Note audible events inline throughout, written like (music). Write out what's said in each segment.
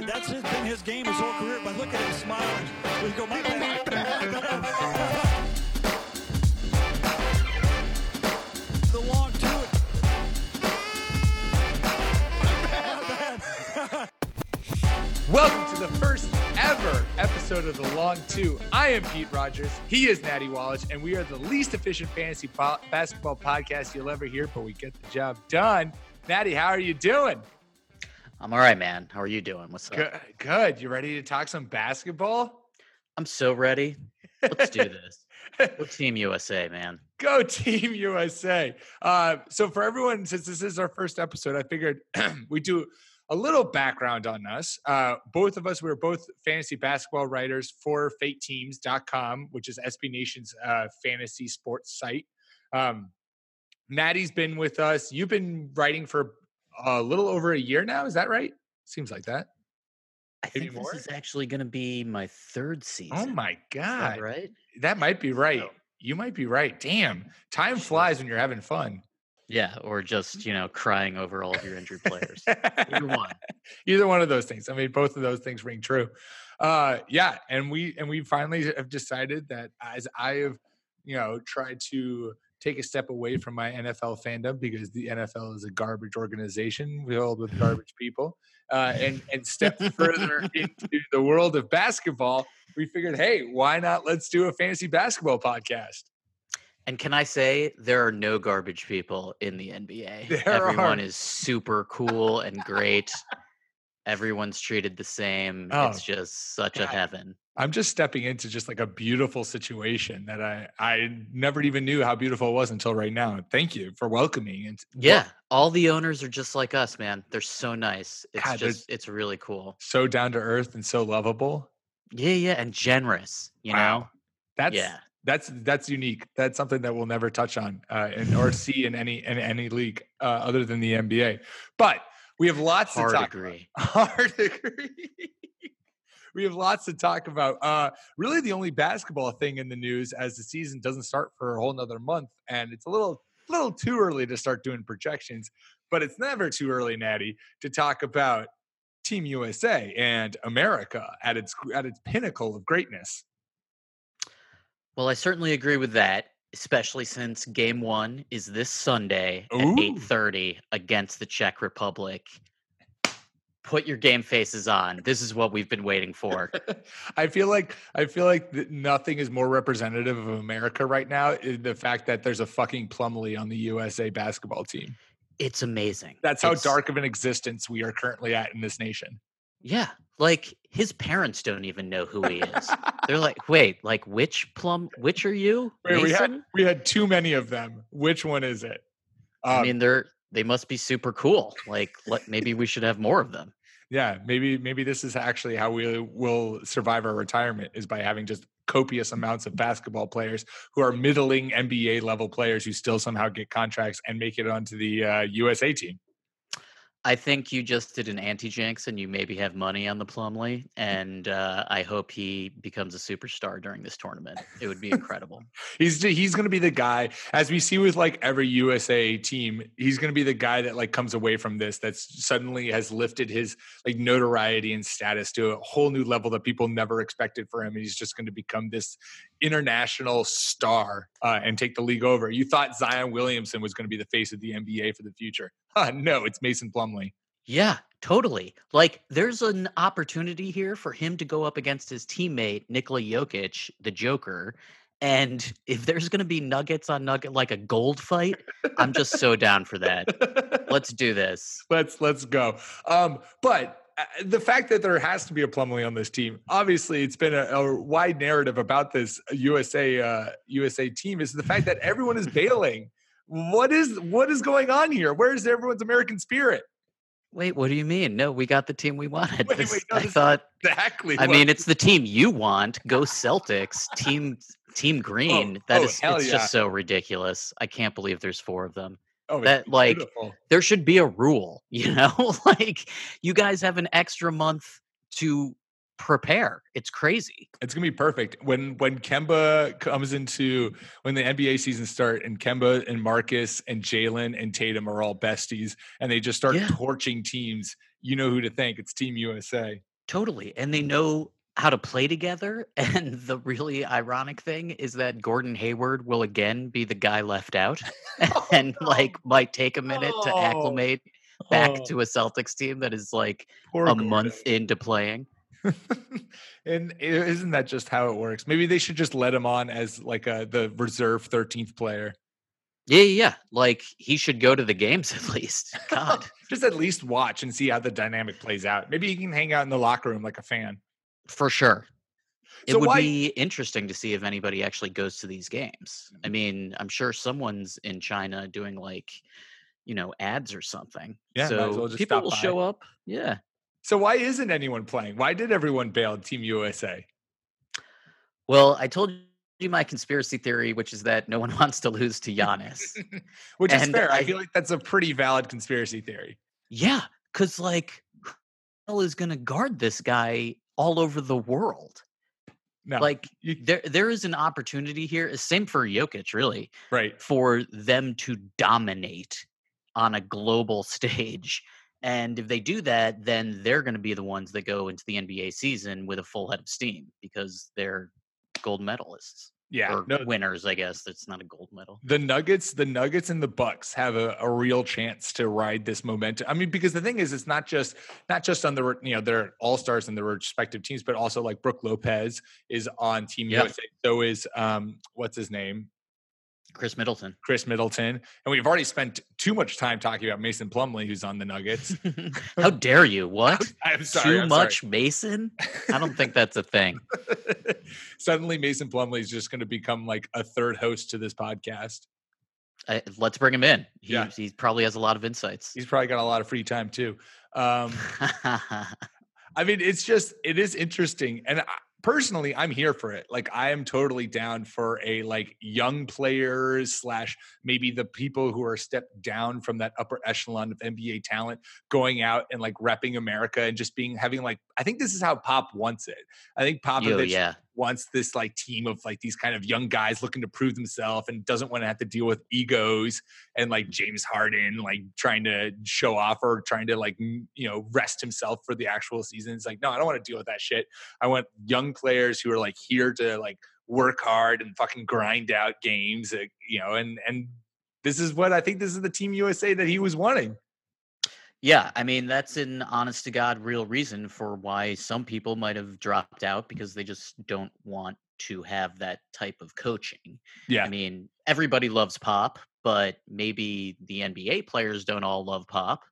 It. That's his, been his game his whole career. But look at him smiling. We go, my bad. the long two. Welcome to the first ever episode of The Long Two. I am Pete Rogers. He is Natty Wallace, and we are the least efficient fantasy po- basketball podcast you'll ever hear, but we get the job done. Natty, how are you doing? I'm all right, man. How are you doing? What's up? Good. Good. You ready to talk some basketball? I'm so ready. Let's do this. Go (laughs) Team USA, man. Go Team USA. Uh, so, for everyone, since this is our first episode, I figured (clears throat) we do a little background on us. Uh, both of us, we were both fantasy basketball writers for faketeams.com, which is SB Nation's uh, fantasy sports site. Um, Natty's been with us. You've been writing for a little over a year now. Is that right? Seems like that. I Maybe think more? this is actually going to be my third season. Oh my Is that God. right? That might be right. So- You might be right. Damn. Time flies when you're having fun. Yeah, or just you know crying over all of your injured players. Either one. (laughs) Either one of those things. I mean, both of those things ring true. Uh, yeah, and we and we finally have decided that as I have, you know, tried to take a step away from my NFL fandom because the NFL is a garbage organization filled with garbage people, uh, and and step further (laughs) into the world of basketball. We figured, hey, why not? Let's do a fantasy basketball podcast. And can I say there are no garbage people in the NBA? (laughs) There Everyone are. is super cool and great. Everyone's treated the same. Oh, it's just such God. a heaven. I'm just stepping into just like a beautiful situation that I I never even knew how beautiful it was until right now. Thank you for welcoming and Yeah, all the owners are just like us, man. They're so nice. It's God, just it's really cool. so down to earth and so lovable. Yeah, yeah, and generous, you know? That's Yeah. that's that's unique. That's something that we'll never touch on uh, and or (laughs) see in any in any league uh, other than the NBA. But we have lots Hard to talk agree. about. (laughs) Hard agree. We have lots to talk about. Uh, really, the only basketball thing in the news as the season doesn't start for a whole nother month, and it's a little little too early to start doing projections. But it's never too early, Natty, to talk about Team USA and America at its at its pinnacle of greatness. Well, I certainly agree with that, especially since game one is this Sunday at 8:30 against the Czech Republic. Put your game faces on. This is what we've been waiting for. (laughs) I feel like I feel like nothing is more representative of America right now. The fact that there's a fucking Plumlee on the USA basketball team. It's amazing. That's how It's- dark of an existence we are currently at in this nation. Yeah, like his parents don't even know who he is. (laughs) They're like, "Wait, like which plum? Which are you?" Wait, we had Mason?" we had too many of them. Which one is it? I Um, mean, they're they must be super cool. Like, let, maybe we should have more of them. yeah, maybe maybe this is actually how we will survive our retirement is by having just copious amounts of basketball players who are middling NBA level players who still somehow get contracts and make it onto the uh, USA team. I think you just did an anti jinx and you maybe have money on the Plumlee, and uh, I hope he becomes a superstar during this tournament. It would be (laughs) incredible. He's he's going to be the guy, as we see with like every USA team. He's going to be the guy that like comes away from this that suddenly has lifted his like notoriety and status to a whole new level that people never expected for him. And he's just going to become this international star uh, and take the league over. You thought Zion Williamson was going to be the face of the NBA for the future? Huh, no, it's Mason Plumlee. Yeah, totally. Like, there's an opportunity here for him to go up against his teammate Nikola Jokic, the Joker. And if there's going to be nuggets on nugget, like a gold fight, I'm just so down for that. (laughs) Let's do this. let's let's go. Um, but the fact that there has to be a Plumlee on this team, obviously, it's been a, a wide narrative about this USA uh, USA team. Is the fact that everyone is bailing what is what is going on here? Where's everyone's American spirit? Wait, what do you mean? No, we got the team we wanted. Wait, This- wait, no, I thought. Exactly. I what- mean, it's the team you want. Go Celtics. Team Team (laughs) Green. That oh, is. it's yeah. just so ridiculous. I can't believe there's four of them. Oh, that, like, beautiful. There should be a rule. (laughs) You know, like you guys have an extra month to prepare. It's crazy. It's gonna be perfect when when Kemba comes into when the NBA season start and Kemba and Marcus and Jaylen and Tatum are all besties and they just start Yeah. torching teams. You know who to thank? It's Team USA. Totally. And they know how to play together. (laughs) And the really ironic thing is that Gordon Hayward will again be the guy left out (laughs) (laughs) oh, and like might take a minute to Oh. acclimate back Oh, to a Celtics team that is like poor a Gordon. month into playing. and isn't that just how it works? Maybe they should just let him on as like a the reserve 13th player. Yeah, yeah, yeah. Like he should go to the games at least. God, Just at least watch and see how the dynamic plays out. Maybe he can hang out in the locker room like a fan. For sure. It So would why- be interesting to see if anybody actually goes to these games. I Mm-hmm. mean, I'm sure someone's in China doing like, you know, ads or something. Yeah, so well people will by. show up. Yeah. So why isn't anyone playing? Why did everyone bail Team USA? Well, I told you my conspiracy theory, which is that no one (laughs) wants to lose to Giannis. (laughs) Which is fair. I, I- feel like that's a pretty valid conspiracy theory. yeah, because like, who is going to guard this guy all over the world? No, Like, you, there there is an opportunity here. Same for Jokic, really, right. for them to dominate on a global (laughs) stage. And if they do that, then they're going to be the ones that go into the NBA season with a full head of steam because they're gold medalists Yeah. or No, winners. I guess that's not a gold medal. the Nuggets, the Nuggets and the Bucks have a, a real chance to ride this momentum. I mean, because the thing is, it's not just not just on the you know they're all stars in their respective teams, but also like Brook Lopez is on Team Yeah. USA. So is um what's his name, Khris Middleton. Khris Middleton, and we've already spent too much time talking about Mason Plumlee, who's on the Nuggets. (laughs) How dare you? What? (laughs) I'm sorry. Too I'm much Mason? I don't think that's a thing. (laughs) Suddenly, Mason Plumlee is just going to become like a third host to this podcast. I, let's bring him in. He, Yeah. he probably has a lot of insights. He's probably got a lot of free time too. Um, I mean, it's just it is interesting, and I, personally, I'm here for it. Like, I am totally down for a like young players slash maybe the people who are stepped down from that upper echelon of NBA talent going out and like repping America and just being having like I think this is how Pop wants it. I think Yo, Popovich yeah. Wants this like team of like these kind of young guys looking to prove themselves and doesn't want to have to deal with egos and like mm-hmm. James Harden like trying to show off or trying to like you know rest himself for the actual season. It's like no, I don't want to deal with that shit. I want young players who are like here to like work hard and fucking grind out games, you know, and and this is what I think this is the team USA that he was wanting. Yeah, I mean that's an honest to god real reason for why some people might have dropped out because they just don't want to have that type of coaching. Yeah. I mean, everybody loves Pop, but maybe the NBA players don't all love Pop.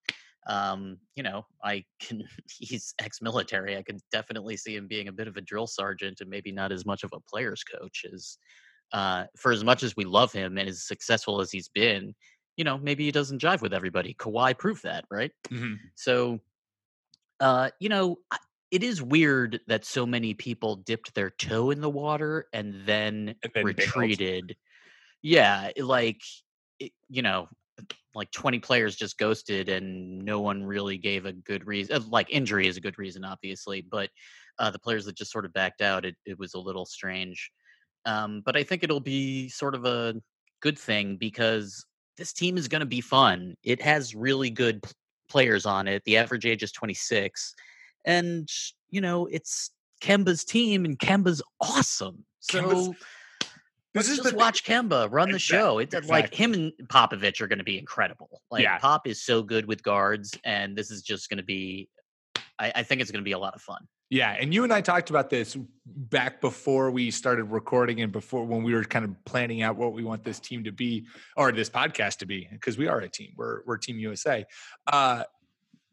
Um, you know, I can (laughs) he's ex-military. I could definitely see him being a bit of a drill sergeant and maybe not as much of a player's coach as uh for as much as we love him and as successful as he's been, you know, maybe he doesn't jive with everybody. Kawhi proved that, right? So, uh, you know, it is weird that so many people dipped their toe in the water and then, And then retreated. Yeah, like it, you know, like 20 players just ghosted and no one really gave a good reason. Like injury is a good reason, obviously, but uh, the players that just sort of backed out, it, it was a little strange. Um, but I think it'll be sort of a good thing because this team is going to be fun. It has really good p- players on it. The average age is 26. And, you know, it's Kemba's team and Kemba's awesome. So Kemba's- let's is just the thing- watch Kemba run the show. It like him and Popovich are going to be incredible. Like Yeah. Pop is so good with guards, and this is just going to be. I, I think it's going to be a lot of fun. Yeah, and you and I talked about this back before we started recording and before when we were kind of planning out what we want this team to be or this podcast to be because we are a team. We're we're Team USA. Uh,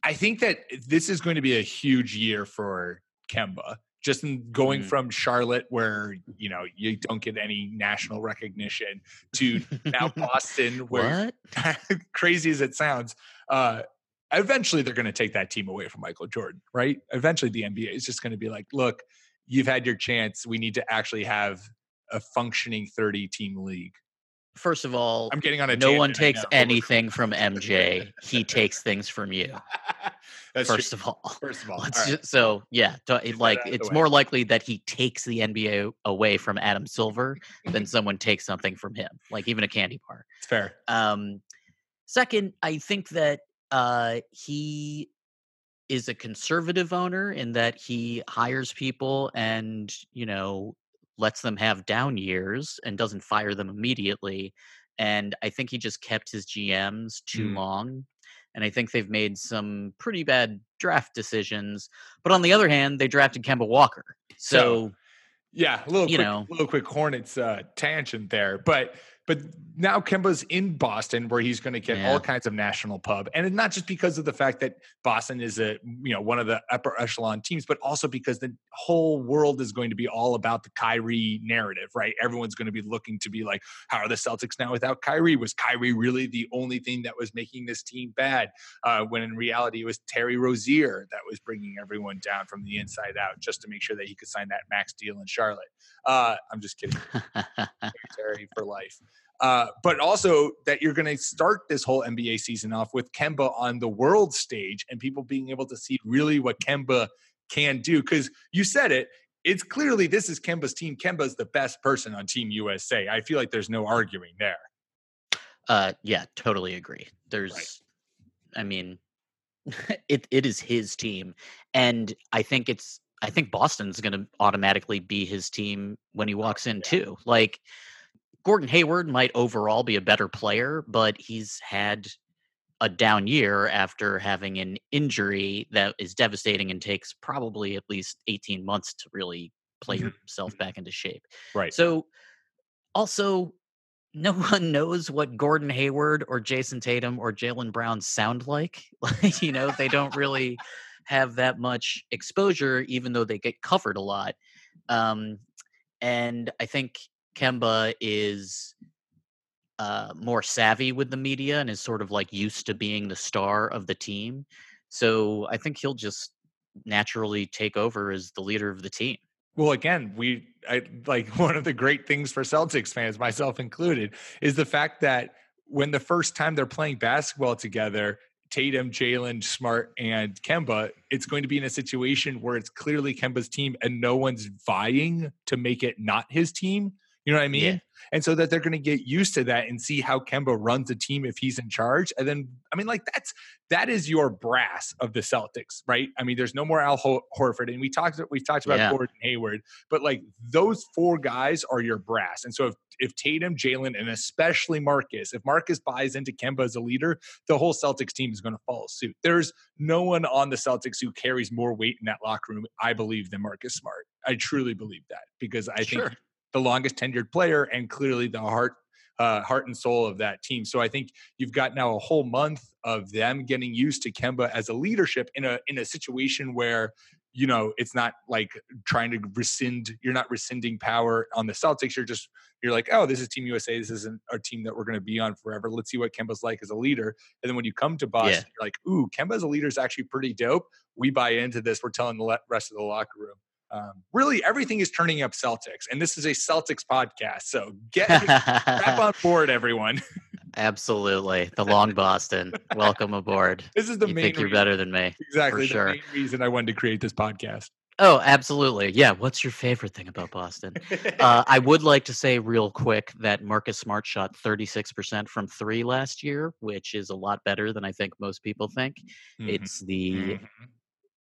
I think that this is going to be a huge year for Kemba just in going Mm. from Charlotte, where you know you don't get any national recognition, to now (laughs) Boston, where (laughs) crazy as it sounds, uh, eventually they're going to take that team away from Michael Jordan, right? Eventually, the NBA is just going to be like, look, you've had your chance. We need to actually have a functioning 30 team league. First of all, I'm getting on a no one takes (laughs) anything from MJ. He takes things from you. First true. of all. First of all, all right. ju- so yeah, like out of the it's more likely that he takes the NBA away from Adam Silver than (laughs) someone takes something from him, like even a candy bar. it's fair. Um, second, I think that uh, he is a conservative owner in that he hires people and you know lets them have down years and doesn't fire them immediately. And I think he just kept his GMs too Mm. long. And I think they've made some pretty bad draft decisions. But on the other hand, they drafted Kemba Walker. So, So, Yeah, a little You quick, know. little quick Hornets uh, tangent there, but but now Kemba's in Boston, where he's going to get Yeah. all kinds of national pub, and not just because of the fact that Boston is a you know one of the upper echelon teams, but also because the whole world is going to be all about the Kyrie narrative, right? Everyone's going to be looking to be like, how are the Celtics now without Kyrie? Was Kyrie really the only thing that was making this team bad? Uh, when in reality, it was Terry Rozier that was bringing everyone down from the inside out, just to make sure that he could sign that max deal in Charlotte. Uh, I'm just kidding. (laughs) Terry for life. Uh, but also that you're going to start this whole NBA season off with Kemba on the world stage and people being able to see really what Kemba can do. Because you said it, it's clearly this is Kemba's team. Kemba's the best person on Team USA. I feel like there's no arguing there. uh, yeah, totally agree. There's, I mean, (laughs) it it is his team, and I think it's I think Boston's going to automatically be his team when he walks in too. Like Gordon Hayward might overall be a better player, but he's had a down year after having an injury that is devastating and takes probably at least 18 months to really play yourself back into shape. Right. So also no (laughs) one knows what Gordon Hayward or Jayson Tatum or Jaylen Brown sound like. (laughs) Like, you know, they don't really have that much exposure, even though they get covered a lot. Um, and I think Kemba is uh, more savvy with the media and is sort of like used to being the star of the team. So I think he'll just naturally take over as the leader of the team. Well, again, we I, like (laughs) one of the great things for Celtics fans, myself included, is the fact that when the first time they're playing basketball together, Tatum, Jaylen, Smart, and Kemba, it's going to be in a situation where it's clearly Kemba's team and no one's vying to make it not his team. You know what I mean? Yeah. And so that they're going to get used to that and see how Kemba runs a team if he's in charge. And then, I mean, like that's that is your brass of the Celtics, right? I mean, there's no more Al Ho- Horford, and we talked we've talked about Yeah. Gordon Hayward, but like those four guys are your brass. And so if if Tatum, Jaylen, and especially Marcus, if Marcus buys into Kemba as a leader, the whole Celtics team is going to follow suit. There's no one on the Celtics who carries more weight in that locker room, I believe, than Marcus Smart. I truly believe that because I think Sure. The longest tenured player and clearly the heart uh, heart and soul of that team. So I think you've got now a whole month of them getting used to Kemba as a leadership in a in a situation where you know it's not like trying to rescind you're not rescinding power on the Celtics. You're just you're like oh this is team USA this isn't our team that we're going to be on forever. Let's see what Kemba's like as a leader. And then when you come to Boston you're like ooh Kemba as a leader is actually pretty dope. We buy into this. We're telling the rest of the locker room um, really everything is turning up Celtics and this is a Celtics podcast so get (laughs) wrap on board everyone Absolutely. The (laughs) long Boston. Welcome aboard. this is the you main think you're better than me. exactly the sure. main reason I wanted to create this podcast Oh, absolutely. Yeah. What's your favorite thing about Boston? Uh, I would like to say real quick that Marcus Smart shot 36% from three last year, which is a lot better than I think most people think. Mhm. It's the Mhm.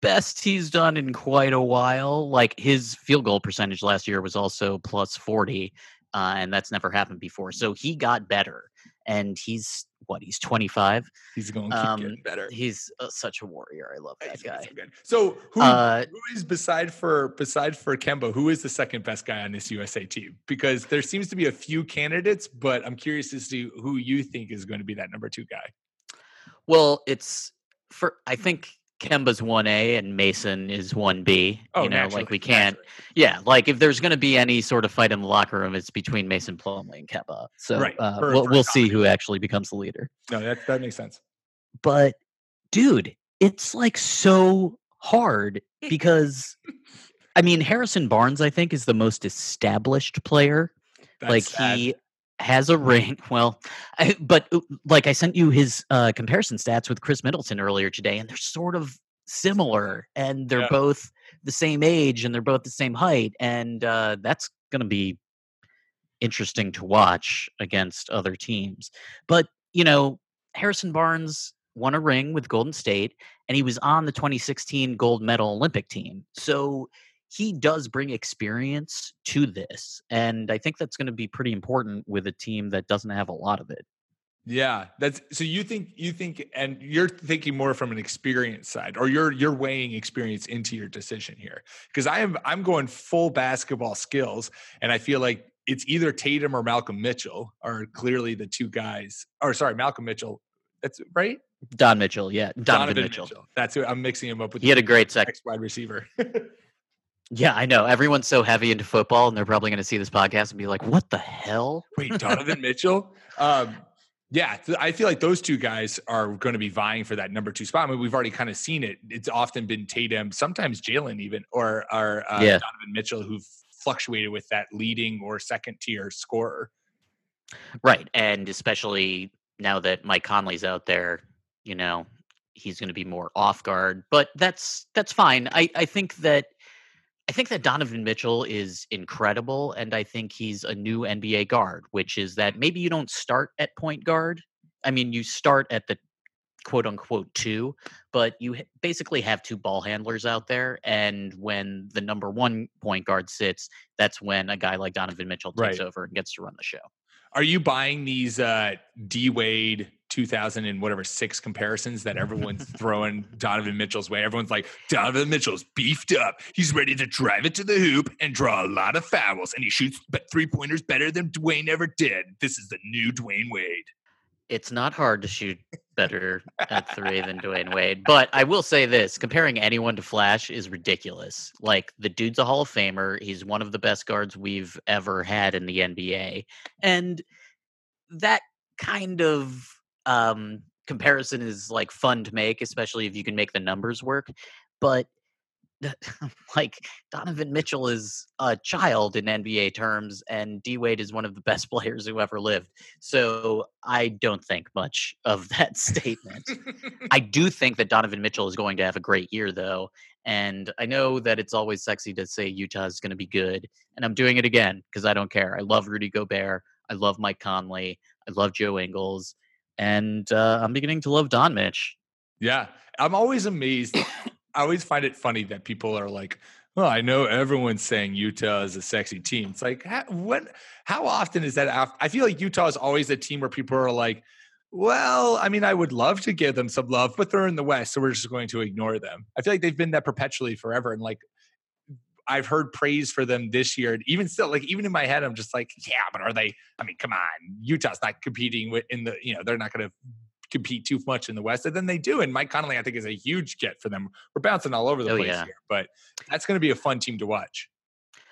Best he's done in quite a while. Like his field goal percentage last year was also plus 40, uh, and that's never happened before. So he got better. And he's what? He's 25. he's going to keep Um, getting better He's uh, such a warrior. I love that He's guy. so. So who, Uh, who is beside for beside for Kemba? Who is the second best guy on this USA team? Because there seems to be a few candidates, but I'm curious to see who you think is going to be that number two guy. Well, it's for I think Kemba's one A and Mason is one B. Oh, you know, naturally, like we can't. naturally. Yeah, like if there's going to be any sort of fight in the locker room, it's between Mason Plumlee and Kemba. So Right, uh, for- we'll for we'll see who actually becomes the leader. No, that that makes sense. But dude, it's like so hard because (laughs) I mean Harrison Barnes, I think, is the most established player. That's like sad. he has a ring. (laughs) Well, I, but uh, like I sent you his uh, comparison stats with Khris Middleton earlier today, and they're sort of similar, and they're Yeah. both the same age, and they're both the same height, and uh, that's going to be interesting to watch against other teams. But you know, Harrison Barnes won a ring with Golden State, and he was on the 2016 gold medal Olympic team. So he does bring experience to this. And I think that's going to be pretty important with a team that doesn't have a lot of it. Yeah, that's so you think you think and you're thinking more from an experience side or you're you're weighing experience into your decision here. Because I am I'm going full basketball skills and I feel like it's either Tatum or Malcolm Mitchell are clearly the two guys. Or sorry, Malcolm Mitchell. That's right. Don Mitchell, yeah. Donovan, Mitchell. That's who I'm mixing him up with. He had a great sex wide receiver. (laughs) Yeah, I know. Everyone's so heavy into football, and they're probably going to see this podcast and be like, what the hell? Wait, (laughs) Donovan Mitchell? Um, yeah, th- I feel like those two guys are going to be vying for that number two spot. I mean, we've already kind of seen it. It's often been Tatum, sometimes Jaylen, even, or, or uh, Yeah. Donovan Mitchell, who've fluctuated with that leading or second tier scorer. Right. And especially now that Mike Conley's out there, you know, he's going to be more off guard. But that's that's fine. I, I think that I think that Donovan Mitchell is incredible, and I think he's a new NBA guard, which is that maybe you don't start at point guard. I mean, you start at the quote unquote two, but you basically have two ball handlers out there. And when the number one point guard sits, that's when a guy like Donovan Mitchell takes Right. over and gets to run the show. Are you buying these uh, D Wade 2000 and whatever six comparisons that everyone's (laughs) throwing Donovan Mitchell's way? Everyone's like, Donovan Mitchell's beefed up. He's ready to drive it to the hoop and draw a lot of fouls, and he shoots three pointers better than Dwyane ever did. This is the new Dwyane Wade. it's not hard to shoot better at three than Dwyane Wade. But I will say this comparing anyone to Flash is ridiculous. Like, the dude's a Hall of Famer. He's one of the best guards we've ever had in the NBA. And that kind of um, comparison is like fun to make, especially if you can make the numbers work. But (laughs) like Donovan Mitchell is a child in NBA terms, and D Wade is one of the best (laughs) players who ever lived. So I don't think much of that (laughs) statement. I do think that Donovan Mitchell is going to have a great year, though. And I know that it's always sexy to say Utah is going to be good. And I'm doing it again because I don't care. I love Rudy Gobert. I love Mike Conley. I love Joe Ingles. And uh, I'm beginning to love Don Mitch. Yeah, I'm always amazed. I always find it funny that people are like, "Well, I know everyone's saying Utah is a sexy team." It's like, how, when, how often is that? af- I feel like Utah is always a team where people are like, "Well, I mean, I would love to give them some love, but they're in the West, so we're just going to ignore them." I feel like they've been that perpetually forever, and like. I've heard praise for them this year. and Even still, like even in my head, I'm just like, yeah, but are they? I mean, come on, Utah's not competing with in the. You know, they're not going to compete too much in the West, and then they do. And Mike Conley, I think, is a huge get for them. We're bouncing all over the Oh, place yeah. here, but that's going to be a fun team to watch.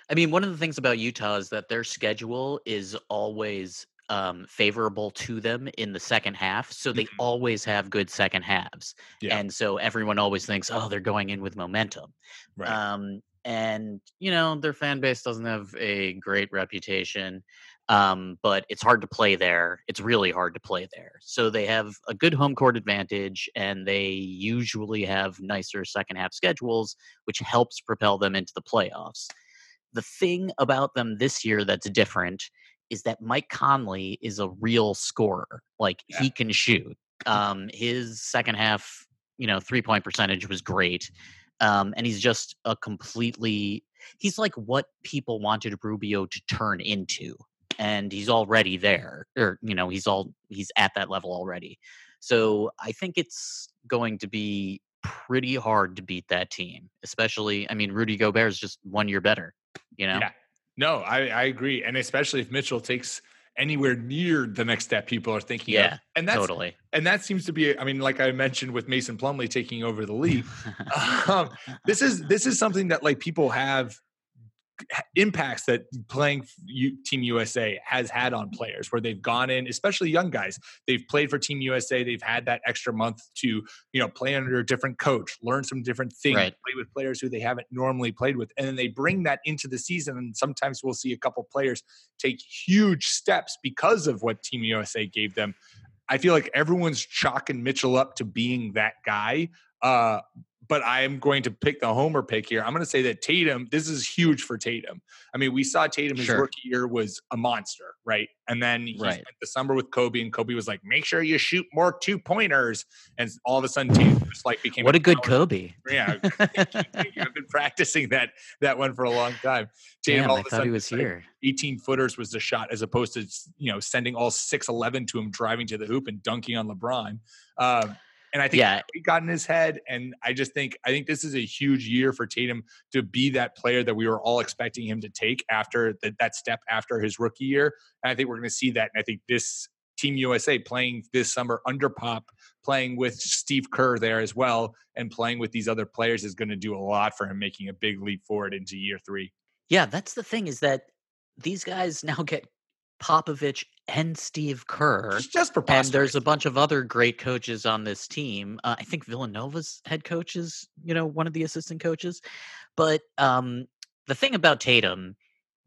I mean, one of the things about Utah is that their schedule is always um, favorable to them in the second half. So they Mhm. always have good second halves. Yeah. And so everyone always thinks, oh, they're going in with momentum. Right. Um, and, you know, their fan base doesn't have a great reputation, um, but it's hard to play there. It's really hard to play there. So they have a good home court advantage, and they usually have nicer second half schedules, which helps propel them into the playoffs. The thing about them this year that's different is that Mike Conley is a real scorer. Like Yeah. he can shoot. (laughs) Um, his second half, you know, three point percentage was great. Um, and he's just a completely he's like what people wanted Rubio to turn into. And he's already there. Or, you know, he's all he's at that level already. So I think it's going to be pretty hard to beat that team. Especially, I mean, Rudy Gobert is just one year better, you know? Yeah. No, I, I agree, and especially if Mitchell takes anywhere near the next step people are thinking Yeah, of. And that's totally. and that seems to be i mean like i mentioned with mason plumlee taking over the league (laughs) um, this is this is something that like people have impacts that playing team usa has had on players where they've gone in especially young guys they've played for team usa they've had that extra month to you know play under a different coach learn some different things Right. play with players who they haven't normally played with and then they bring that into the season and sometimes we'll see a couple players take huge steps because of what team usa gave them I feel like everyone's chalking Mitchell up to being that guy. Uh, but I am going to pick the homer pick here. I'm going to say that Tatum, this is huge for Tatum. I mean, we saw Tatum his Sure. rookie year was a monster, right? And then he Right. spent the summer with Kobe, and Kobe was like, make sure you shoot more two pointers. And all of a sudden, Tatum just like became What a good power- Kobe. Yeah, (laughs) I've been practicing that that one for a long time. Tatum Damn, all I of a thought he sudden was like, here. 18 footers was the shot as opposed to you know sending all 6'11 to him driving to the hoop and dunking on lebron um, and i think Yeah. he got in his head and i just think i think this is a huge year for tatum to be that player that we were all expecting him to take after the, that step after his rookie year and i think we're going to see that and i think this team usa playing this summer under pop playing with steve kerr there as well and playing with these other players is going to do a lot for him making a big leap forward into year three Yeah, that's the thing is that these guys (laughs) now get Popovich and Steve Kerr. just, just for And there's a bunch of other great coaches on this team. Uh, I think Villanova's head coach is, you know, one of the assistant coaches. But um, the thing about Tatum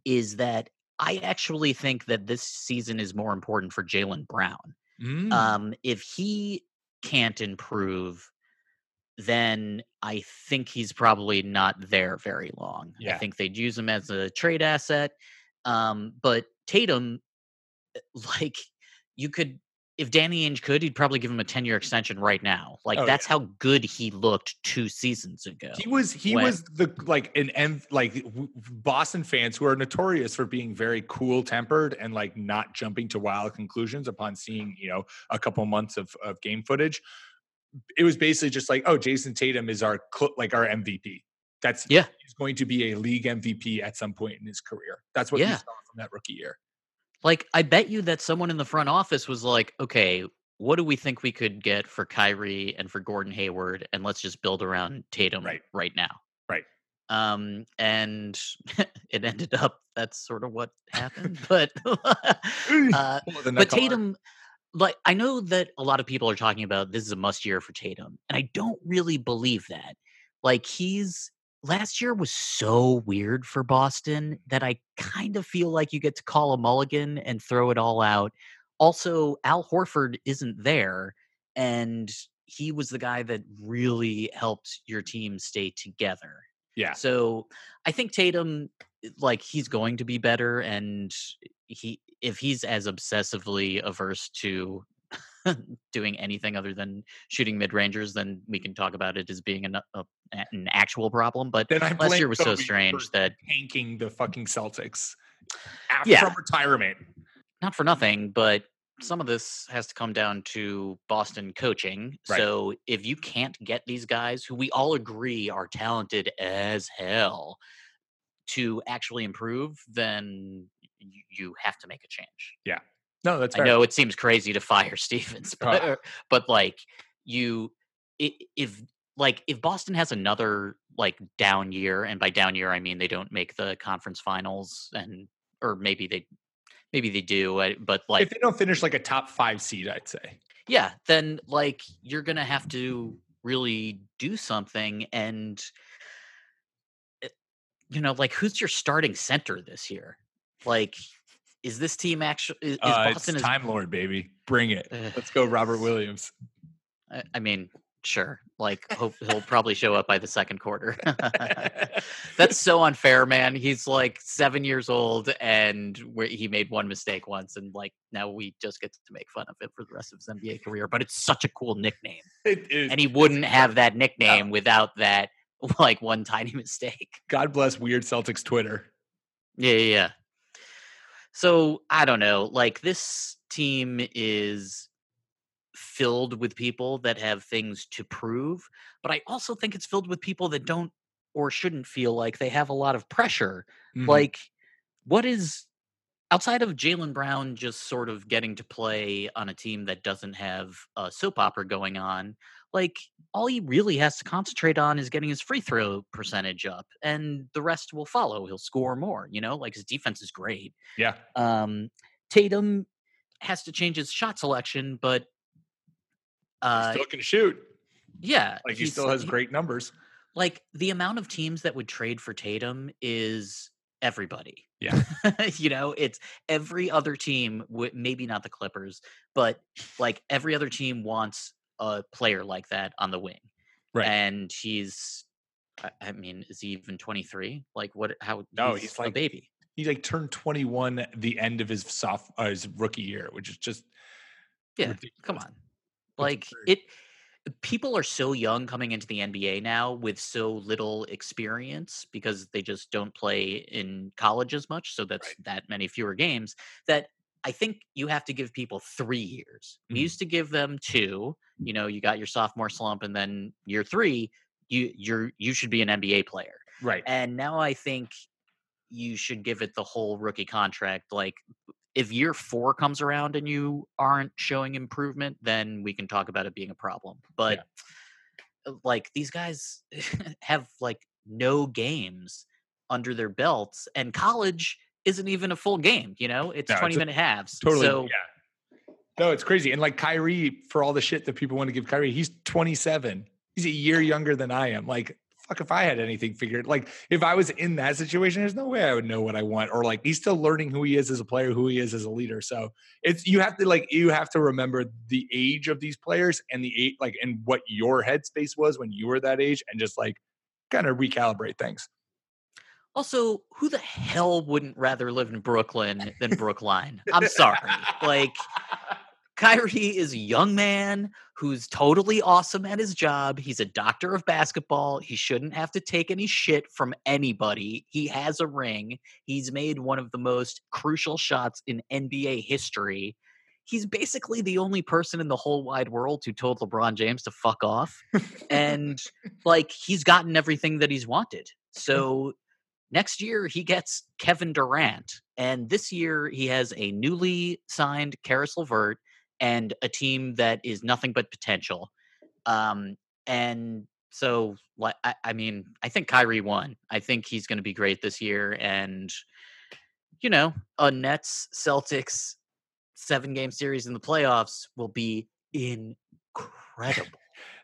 is that I actually think that this season is more important for Jaylen Brown. Mm. Um, if he can't improve, then I think he's probably not there very long. I think they'd use him as a trade asset. Um, but Tatum, uh, like, you could, if Danny Ainge could, he'd probably give him a 10 year extension right now. Like, Oh, that's how good he looked two seasons ago. He was he when- was the like an M like Boston fans who are notorious for being very cool tempered and like not jumping to wild conclusions upon seeing you know a couple months of, of game footage. It was basically just like, oh, Jayson Tatum is our like our MVP. That's Yeah. he's going to be a league MVP at some point in his career. That's what Yeah. saw from that rookie year. Like, I bet you that someone in the front office was like, okay, what do we think we could get for Kyrie and for Gordon Hayward? And let's just build around Tatum Right. right, now. Right. Um, and (laughs) it ended up that's sort of what (laughs) happened. But (laughs) uh, but. Tatum, like I know that a lot of people are talking about this is a must year for Tatum, and I don't really believe that. Like he's last year was so weird for Boston that I kind of feel like you get to call a mulligan and throw it all out. Also, Al Horford isn't there, and he was the guy that really helped your team stay together. Yeah. So I think Tatum, eh, like he's going to be better, and he if he's as obsessively averse to (laughs) doing anything other than shooting mid rangers, then we can talk about it as being an, a, an actual problem. But last year was so strange that tanking the fucking Celtics after Yeah. from retirement. not for nothing, but some of this has to come down to Boston coaching. Right. So if you can't get these guys who we all agree are talented as hell to actually improve, then you have to make a change. No, that's I know it seems crazy to fire (laughs) Stevens, but, Ah. but like you, if like if Boston has another like down year, and by down year I mean they don't make the conference finals, and or maybe they, maybe they do, but like if they don't finish like a top five seed, I'd say. yeah, then like you're gonna have to really do something, and uh, you know, like who's your starting center this year? Like, is this team actually? Is, is Uh, it's Boston? is- Time Lord, baby. Bring it. Ugh. Let's go, Robert Williams. I, I mean, sure. Like, hope he'll probably show up by the second quarter. (laughs) That's (laughs) so unfair, man. He's like seven years old, and where he made one mistake once, and like now we just get to make fun of it for the rest of his NBA career. But it's such a cool nickname, It is- and he wouldn't have that nickname without that (laughs) like one tiny mistake. God bless Weird Celtics Twitter. Yeah, yeah, yeah. So I don't know. Like this team is filled with people that have things to prove, but I also think it's filled with people that don't or shouldn't feel like they have a lot of pressure. Mhm. Like, what is outside of Jaylen Brown just sort of getting to play on a team that doesn't have a soap opera going on, like all he really has to concentrate on is getting his free throw percentage up, and the rest will follow. He'll score more, you know, like his defense is great. Yeah. Um, Tatum has to change his shot selection, but uh, Still can shoot. yeah, Like he still has he- great numbers. like the amount of teams that would trade for Tatum is everybody. Yeah. (laughs) you know, it's every other team, maybe not the Clippers, but like every other team wants a player like that on the wing. Right. And he's, I- mean, is he even 23? Like, what, how? No, he's a like- baby. He like turned 21 at the end of his soft uh, his rookie year, which is just Yeah. ridiculous. Come on. Like, it, people are so young coming into the NBA now with so little experience because they just don't play in college as much. So that's Right. that many fewer games that I think you have to give people three years. We Mhm. used to give them two. You know, you got your sophomore slump, and then year three, you you're you should be an NBA player. Right. And now I think you should give it the whole rookie contract. Like, if year four comes around and you aren't showing improvement, then we can talk about it being a problem. But uh, like these guys (laughs) have like no games under their belts, and college isn't even a full game. You know, it's No, twenty it's a- minute halves. Totally. So yeah. No, it's crazy. And like Kyrie, for all the shit that people want to give Kyrie, he's 27. He's a year younger than I am. Like, fuck if I had anything figured. Like, if I was in that situation, there's no way I would know what I want. Or like he's still learning who he is as a player, who he is as a leader. So it's you have to like you have to remember the age of these players and the age like and what your headspace was when you were that age and just like kind of recalibrate things. Also, who the hell wouldn't rather live in Brooklyn than (laughs) Brookline? I'm sorry. Like, Kyrie is a young man who's totally awesome at his job. He's a doctor of basketball. He shouldn't have to take any shit from anybody. He has a ring. He's made one of the most crucial shots in NBA history. He's basically the only person in the whole wide world who told LeBron James to fuck off. (laughs) and like he's gotten everything that he's wanted. Mm. So next year he gets Kevin Durant, and this year he has a newly signed Caris LeVert and a team that is nothing but potential. Um, and so, I mean, I think Kyrie won. I think he's going to be great this year, and you know, a Nets Celtics seven game series in the playoffs will be incredible.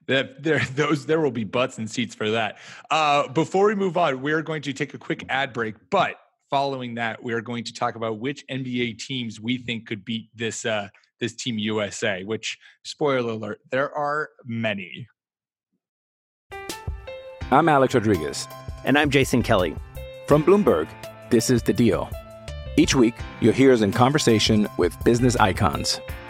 That there those there will be butts and seats for that. Uh, before we move on, we're going to take a quick ad break, but following that, we are going to talk about which NBA teams we think could beat this uh, this team USA. Which spoiler alert, there are many. I'm Alex Rodriguez. And I'm Jason Kelly. From Bloomberg, this is The Deal. Each week, you'll hear us in conversation with business icons.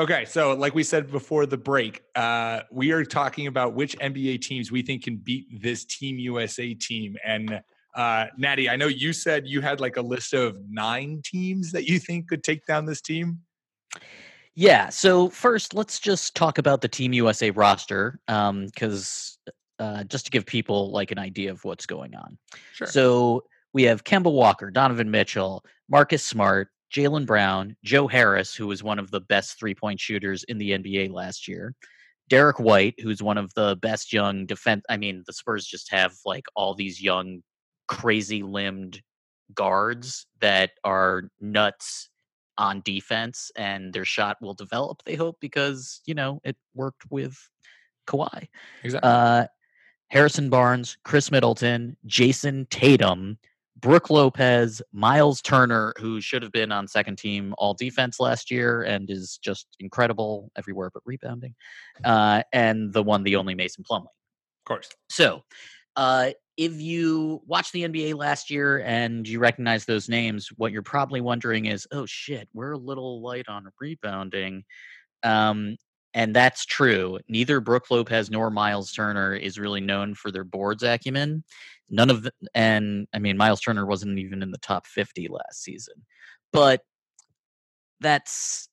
Okay, so like we said before the break, uh, we are talking about which NBA teams we think can beat this Team USA team. And uh, Natty, I know you said you had like a list of nine teams that you think could take down this team. Yeah. So first, let's just talk about the Team USA roster, because uh, just to give people like an idea of what's going on. Sure. So we have Kemba Walker, Donovan Mitchell, Marcus Smart, Jaylen Brown, Joe Harris, who was one of the best three point shooters in the NBA last year, Derrick White, who's one of the best young defense. I mean, the Spurs just have like all these young, crazy limbed guards that are nuts on defense, and their shot will develop. They hope because you know it worked with Kawhi. Exactly. Uh, Harrison Barnes, Khris Middleton, Jayson Tatum, Brook Lopez, Miles Turner, who should have been on second team all defense last year and is just incredible everywhere but rebounding, uh, and the one, the only Mason Plumlee. Of course. So, uh, if you watched the NBA last year and you recognize those names, what you're probably wondering is, oh shit, we're a little light on rebounding. Um, and that's true. Neither Brook Lopez nor Miles Turner is really known for their boards acumen. None of the, and I mean, Miles Turner wasn't even in the top 50 last season. But that's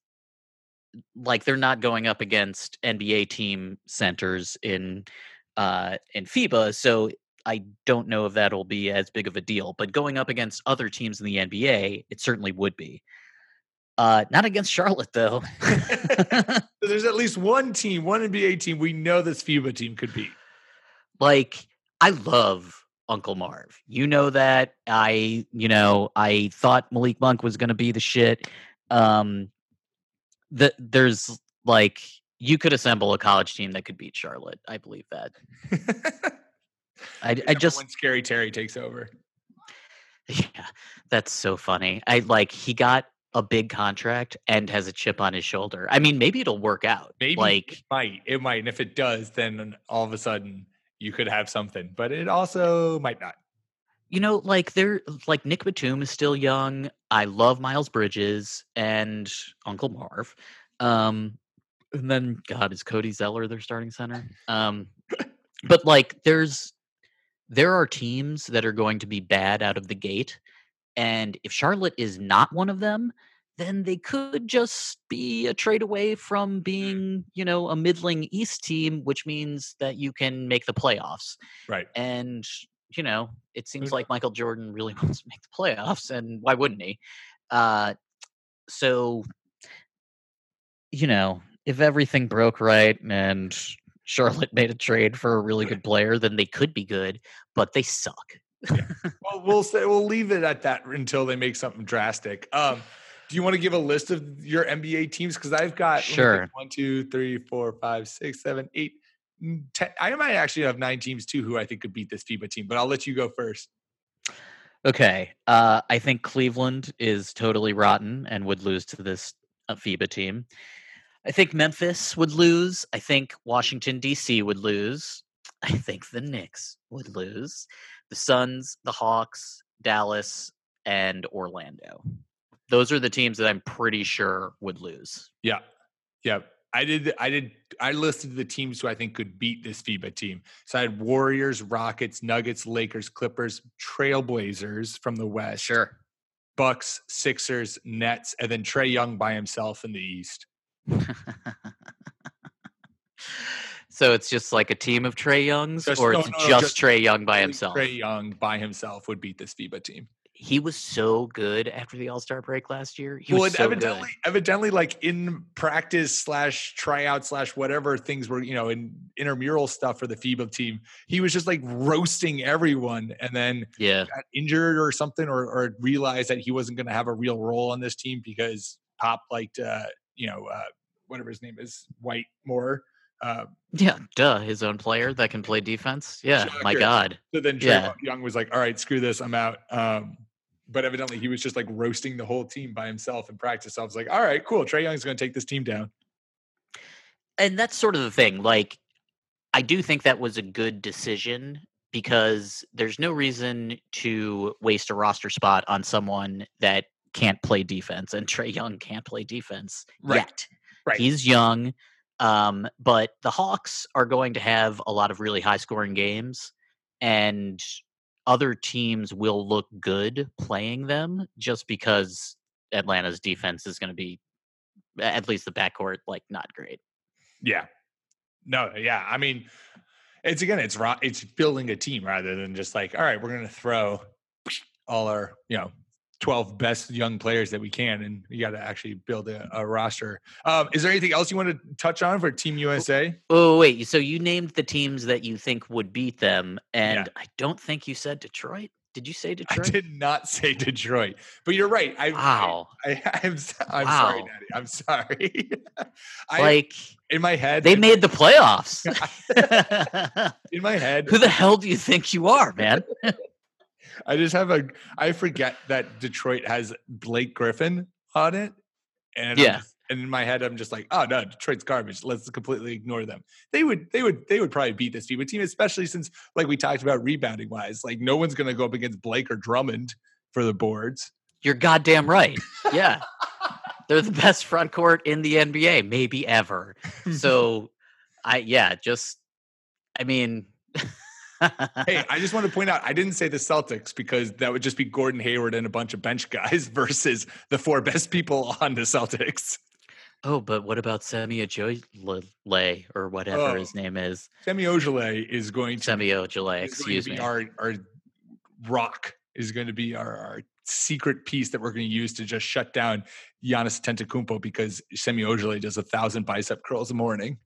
like they're not going up against NBA team centers in uh in FIBA, so I don't know if that'll be as big of a deal. But going up against other teams in the NBA, it certainly would be. Uh, not against Charlotte though. (laughs) There's at least one team, one NBA team we know this FIBA team could beat. like I love Uncle Marv. You know that. I, you know, I thought Malik Monk was going to be the shit. Um, the, there's like you could assemble a college team that could beat Charlotte. I believe that. I, (laughs) I just when Scary Terry takes over. Yeah, that's so funny. I like he got a big contract and has a chip on his shoulder. I mean, maybe it'll work out. Maybe like it might. It might. And if it does, then all of a sudden you could have something. But it also might not. you know, like they're like Nick Batum is still young. I love Miles Bridges and Uncle Marv. Um, and then God is Cody Zeller their starting center. Um, but like there's there are teams that are going to be bad out of the gate, and if Charlotte is not one of them, then they could just be a trade away from being, you know, a middling East team, which means that you can make the playoffs. Right. And you know, it seems like Michael Jordan really (laughs) wants to make the playoffs, and why wouldn't he? Uh, so, you know, if everything broke right and Charlotte made a trade for a really good player, then they could be good, but they suck. (laughs) Well, we'll say we'll leave it at that until they make something drastic. Um, do you want to give a list of your NBA teams? Because I've got let me think, Sure. one, two, three, four, five, six, seven, eight, mm. I might actually have nine teams too who I think could beat this FIBA team, but I'll let you go first. Okay. Uh, I think Cleveland is totally rotten and would lose to this uh, FIBA team. I think Memphis would lose. I think Washington, D.C. would lose. (laughs) I think the Knicks would lose. The Suns, the Hawks, Dallas, and Orlando. Those are the teams that I'm pretty sure would lose. Yeah. Yeah. I did I did I listed the teams who I think could beat this FIBA team. So I had Warriors, Rockets, Nuggets, Lakers, Clippers, Trailblazers from the West. Sure. Bucks, Sixers, Nets, and then Trae Young by himself in the East. (laughs) so it's just like a team of Trae Youngs, Just- or no, it's no, just, just Trae Young by himself. Trae Young by himself would beat this FIBA team. He was so good after the All Star break last year. He well, was so evidently, good. evidently, like in practice slash tryout slash whatever things were, you know, in intramural stuff for the FIBA team, he was just like roasting everyone, and then Yeah. got injured or something, or, or realized that he wasn't going to have a real role on this team because Pop liked, uh, you know, uh, whatever his name is, White more. Uh, Yeah, duh, his own player that can play defense. Yeah, my God. so then Trae Yeah. Young was like, "All right, screw this, I'm out." Um, but evidently, he was just like roasting the whole team by himself in practice. So I was like, "All right, cool. Trae Young's going to take this team down." And that's sort of the thing. Like, I do think that was a good decision because there's no reason to waste a roster spot on someone that can't play defense. And Trae Young can't play defense Right. yet. Right. He's young. Um, but the Hawks are going to have a lot of really high scoring games, and other teams will look good playing them just because Atlanta's defense is going to be, at least the backcourt, like not great. Yeah. No, yeah. I mean, it's again, it's it's building a team rather than just like, all right, we're gonna throw all our, you know, 12 best young players that we can, and you got to actually build a, a roster. Um, is there anything else you want to touch on for Team USA? Oh wait, so you named the teams that you think would beat them, and I don't think you said Detroit. Did you say Detroit? I did not say Detroit, but you're right. I, Wow. I, (laughs) I, am I'm sorry, Wow. Daddy. I'm sorry. (laughs) I, like in my head, they made the (laughs) playoffs. in my head. Who the hell do you think you are, man? I just have a. I forget that Detroit has Blake Griffin on it, and Yeah. just- and in my head, I'm just like, oh no, Detroit's garbage. Let's completely ignore them. They would, they would, they would probably beat this FIBA team, especially since, like we talked about rebounding wise, like no one's going to go up against Blake or Drummond for the boards. You're goddamn right. Yeah. (laughs) They're the best front court in the NBA, maybe ever. So I yeah, just I mean (laughs) hey, (laughs) I just want to point out, I didn't say the Celtics because that would just be Gordon Hayward and a bunch of bench guys (laughs) versus the four best people on the Celtics. Oh, but what about Semi Ojeleye or whatever Oh. his name is? Semi Ojeleye is going to Semi Ojeleye, excuse be me. Our our rock is going to be our, our secret piece that we're going to use to just shut down Giannis Antetokounmpo because Semi Ojeleye does a thousand bicep curls a morning.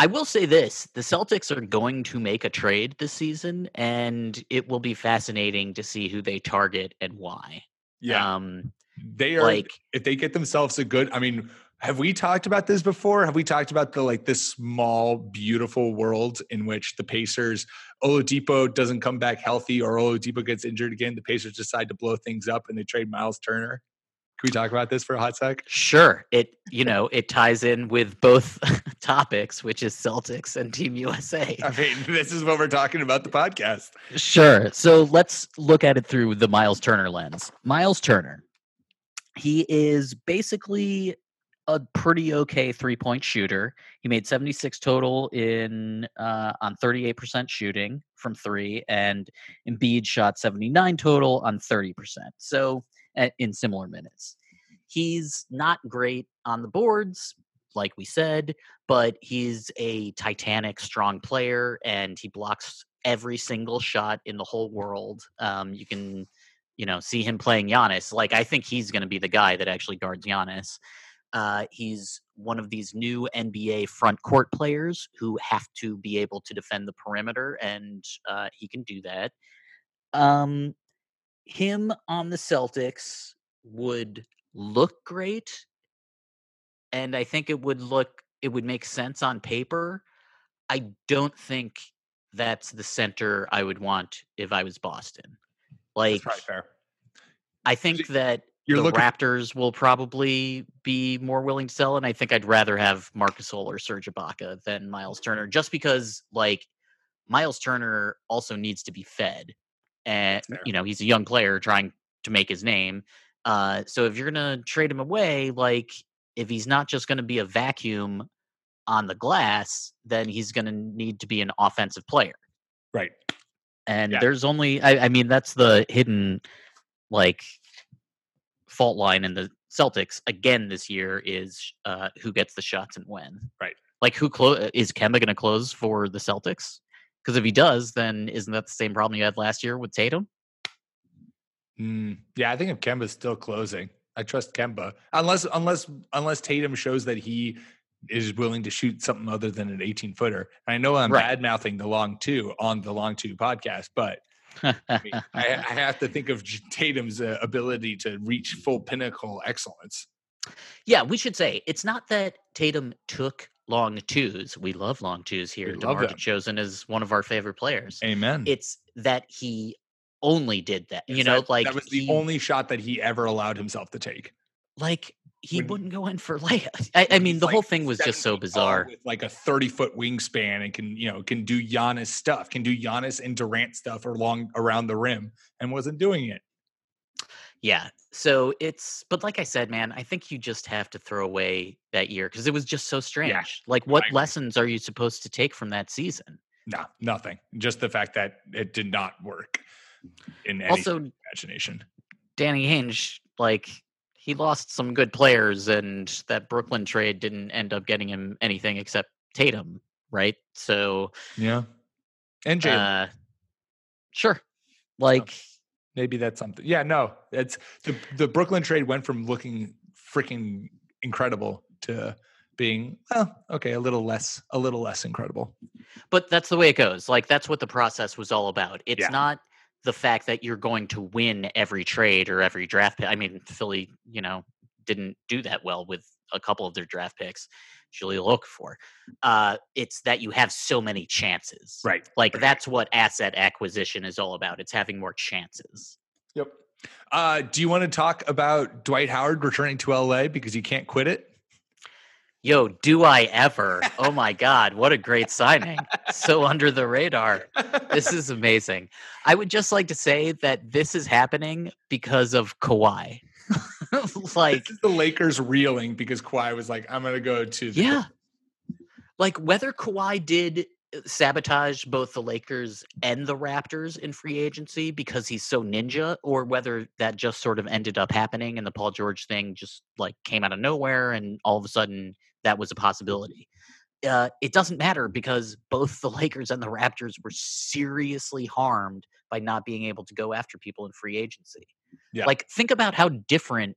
I will say this the Celtics are going to make a trade this season, and it will be fascinating to see who they target and why. Yeah. Um, they are like- if they get themselves a good. I mean, have we talked about this before? Have we talked about the like this small, beautiful world in which the Pacers Oladipo doesn't come back healthy or Oladipo gets injured again? The Pacers decide to blow things up and they trade Miles Turner. Can we talk about this for a hot sec? Sure. It you know, it ties in with both (laughs) topics, which is Celtics and Team USA. I mean, this is what we're talking about the podcast. Sure. So let's look at it through the Miles Turner lens. Miles Turner, he is basically a pretty okay three point shooter. He made 76 total in uh, on 38% shooting from three, and Embiid shot 79 total on 30%. So at, in similar minutes. He's not great on the boards, like we said, but he's a titanic, strong player, and he blocks every single shot in the whole world. Um, you can, you know, see him playing Giannis. Like I think he's going to be the guy that actually guards Giannis. Uh, he's one of these new NBA front court players who have to be able to defend the perimeter, and uh, he can do that. Um, him on the Celtics would look great, and I think it would look it would make sense on paper. I don't think that's the center I would want if I was Boston. Like, That's probably fair. I think that the looking- Raptors will probably be more willing to sell, and I think I'd rather have Marcus Gasol or Serge Ibaka than Miles Turner, just because like Miles Turner also needs to be fed, and you know he's a young player trying to make his name. Uh, so if you're gonna trade him away, like if he's not just gonna be a vacuum on the glass, then he's gonna need to be an offensive player. Right. And Yeah. there's only, I, I mean, that's the hidden like fault line in the Celtics again this year is uh, who gets the shots and when. Right. Like who close is Kemba going to close for the Celtics? Because if he does, then isn't that the same problem you had last year with Tatum? Mm, yeah, I think if Kemba's still closing, I trust Kemba. Unless unless unless Tatum shows that he is willing to shoot something other than an 18 footer. I know I'm Right. bad mouthing the long two on the long two podcast, but I, mean, (laughs) I, I have to think of (laughs) Tatum's uh, ability to reach full pinnacle excellence. Yeah, we should say it's not that Tatum took long twos. We love long twos here. love DeMar. DeRozan is one of our favorite players. Amen. It's that he only did that. You know, that- like that was the he- only shot that he ever allowed himself to take. like he when- wouldn't go in for layups. I, I mean, the like whole thing was just so seven feet tall bizarre. With like a 30 foot wingspan and can, you know, can do Giannis stuff, can do Giannis and Durant stuff or long around the rim and wasn't doing it. Yeah. So it's, but like I said, man, I think you just have to throw away that year because it was just so strange. Like, what lessons are you supposed to take from that season? No, nothing. Just the fact that it did not work in any Also, imagination. Danny Ainge, like, he lost some good players, and that Brooklyn trade didn't end up getting him anything except Tatum, right? So, Yeah. And Jaylen. uh, sure. Like, Maybe that's something. Yeah, no. It's the the Brooklyn trade went from looking freaking incredible to being well, okay, a little less a little less incredible. but that's the way it goes. Like that's what the process was all about. It's Yeah. not the fact that you're going to win every trade or every draft pick. I mean, Philly, you know, didn't do that well with a couple of their draft picks. Julia for. Uh, it's that you have so many chances. Right. Like right. that's what asset acquisition is all about. It's having more chances. Yep. Uh, do you want to talk about Dwight Howard returning to LA because you can't quit it? Yo, do I ever? Oh my God, what a great signing. So under the radar. This is amazing. I would just like to say that this is happening because of Kawhi. (laughs) (laughs) like the Lakers reeling because Kawhi was like, I'm gonna go to the Yeah. Like whether Kawhi did uh, sabotage both the Lakers and the Raptors in free agency because he's so ninja, or whether that just sort of ended up happening and the Paul George thing just like came out of nowhere and all of a sudden that was a possibility. Uh, it doesn't matter because both the (laughs) Lakers and the Raptors were seriously harmed by not being able to go after people in free agency. Yeah. Like, think about how different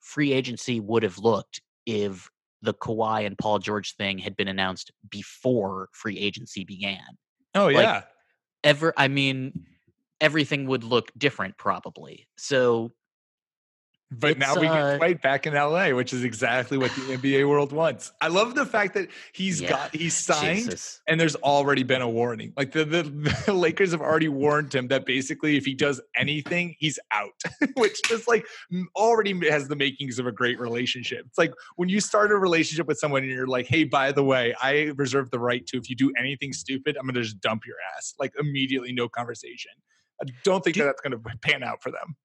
free agency would have looked if the Kawhi and Paul George thing had been announced before free agency began. Oh Like, yeah. Ever, I mean, everything would look different probably. So But now it's, we uh, fight Dwight back in LA, which is exactly what the NBA world wants. I love the fact that he's Yeah. got he's signed Jesus. and there's already been a warning. Like the, the, the (laughs) Lakers have already warned him that basically if he does anything, he's out, (laughs) which is like already has the makings of a great relationship. It's like when you start a relationship with someone and you're like, hey, by the way, I reserve the right to, if you do anything stupid, I'm going to just dump your ass. Like immediately, no conversation. I don't think Do- that that's going to pan out for them.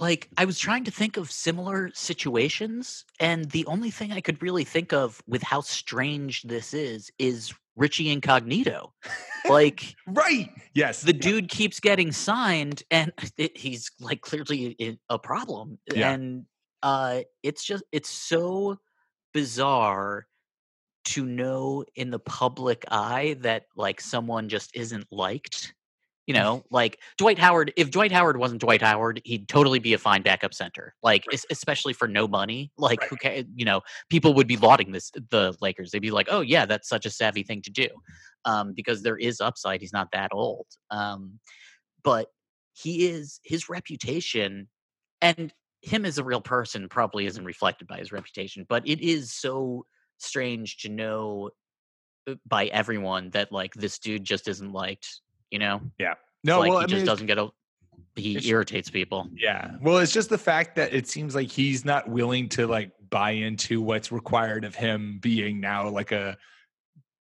Like I was trying to think of similar situations, and the only thing I could really think of with how strange this is is Richie Incognito. like (laughs) Right. Yes. the dude keeps getting signed, and (laughs) it, he's like clearly a problem, Yeah. and uh, it's just it's so bizarre to know in the public eye that like someone just isn't liked. You know, like Dwight Howard. If Dwight Howard wasn't Dwight Howard, he'd totally be a fine backup center. Like, es- especially for no money. (laughs) Like, who ca- You know, people would be lauding this the Lakers. They'd be like, "Oh yeah, that's such a savvy thing to do," um, because there is upside. He's not that old. Um, but he is his reputation, and him as a real person probably isn't reflected by his reputation. But it is so strange to know uh, by everyone that like this dude just isn't liked. You know, Yeah. It's No, like well, he I just mean, doesn't get a. He irritates people. Yeah. Well, it's just the fact that it seems like he's not willing to like buy into what's required of him being now like a